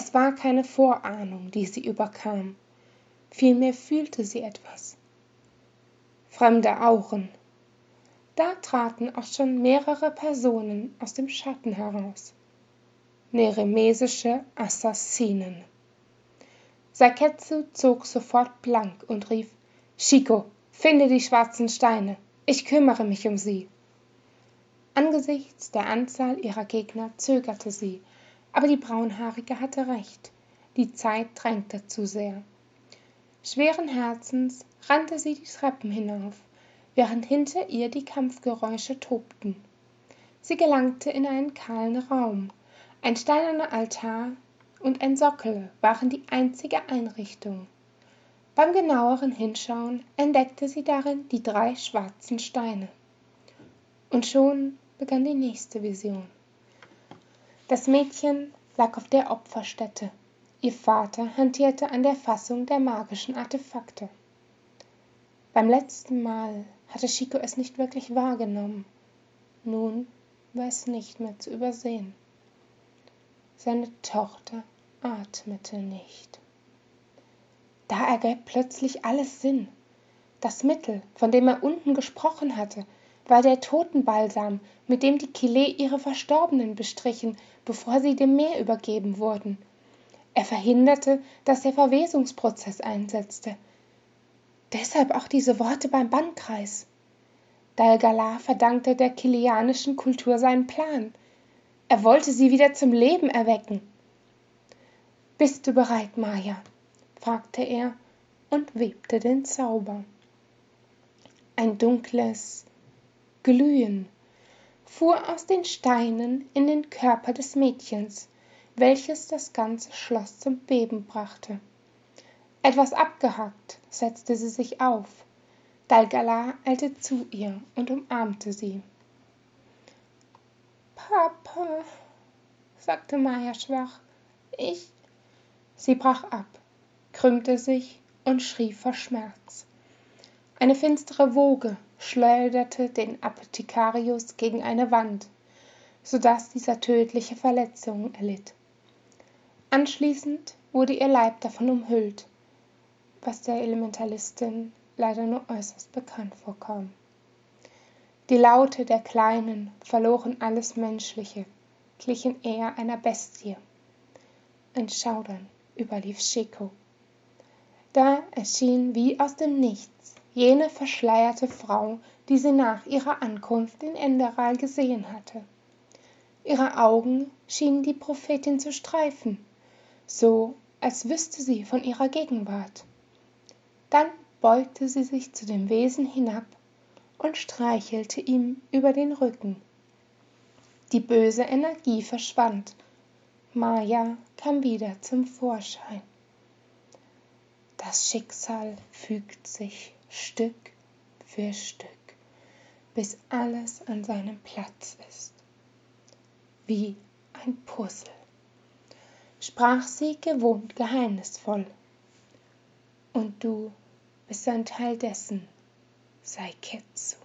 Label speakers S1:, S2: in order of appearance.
S1: Es war keine Vorahnung, die sie überkam, vielmehr fühlte sie etwas. Fremde Auren. Da traten auch schon mehrere Personen aus dem Schatten heraus. Neremesische Assassinen. Saketsu zog sofort blank und rief: Shiko, finde die schwarzen Steine. Ich kümmere mich um sie. Angesichts der Anzahl ihrer Gegner zögerte sie, aber die Braunhaarige hatte recht. Die Zeit drängte zu sehr. Schweren Herzens rannte sie die Treppen hinauf, während hinter ihr die Kampfgeräusche tobten. Sie gelangte in einen kahlen Raum. Ein steinerner Altar und ein Sockel waren die einzige Einrichtung. Beim genaueren Hinschauen entdeckte sie darin die drei schwarzen Steine. Und schon begann die nächste Vision. Das Mädchen lag auf der Opferstätte. Ihr Vater hantierte an der Fassung der magischen Artefakte. Beim letzten Mal hatte Chico es nicht wirklich wahrgenommen. Nun war es nicht mehr zu übersehen. Seine Tochter atmete nicht. Da ergab plötzlich alles Sinn. Das Mittel, von dem er unten gesprochen hatte, war der Totenbalsam, mit dem die Kile ihre Verstorbenen bestrichen, bevor sie dem Meer übergeben wurden. Er verhinderte, dass der Verwesungsprozess einsetzte. Deshalb auch diese Worte beim Bannkreis. Dalgala verdankte der kilianischen Kultur seinen Plan. Er wollte sie wieder zum Leben erwecken. Bist du bereit, Maya? fragte er und webte den Zauber. Ein dunkles, Glühen fuhr aus den Steinen in den Körper des Mädchens, welches das ganze Schloss zum Beben brachte. Etwas abgehackt setzte sie sich auf. Dalgala eilte zu ihr und umarmte sie. Papa, sagte Maya schwach, ich. Sie brach ab, krümmte sich und schrie vor Schmerz. Eine finstere Woge schleuderte den Apothekarius gegen eine Wand, so dass dieser tödliche Verletzungen erlitt. Anschließend wurde ihr Leib davon umhüllt, was der Elementalistin leider nur äußerst bekannt vorkam. Die Laute der Kleinen verloren alles Menschliche, glichen eher einer Bestie. Ein Schaudern überlief Chico. Da erschien wie aus dem Nichts jene verschleierte Frau, die sie nach ihrer Ankunft in Enderal gesehen hatte. Ihre Augen schienen die Prophetin zu streifen, so als wüsste sie von ihrer Gegenwart. Dann beugte sie sich zu dem Wesen hinab und streichelte ihm über den Rücken. Die böse Energie verschwand. Maya kam wieder zum Vorschein. Das Schicksal fügt sich Stück für Stück, bis alles an seinem Platz ist. Wie ein Puzzle, sprach sie gewohnt geheimnisvoll. Und du bist ein Teil dessen, sei Ketsu.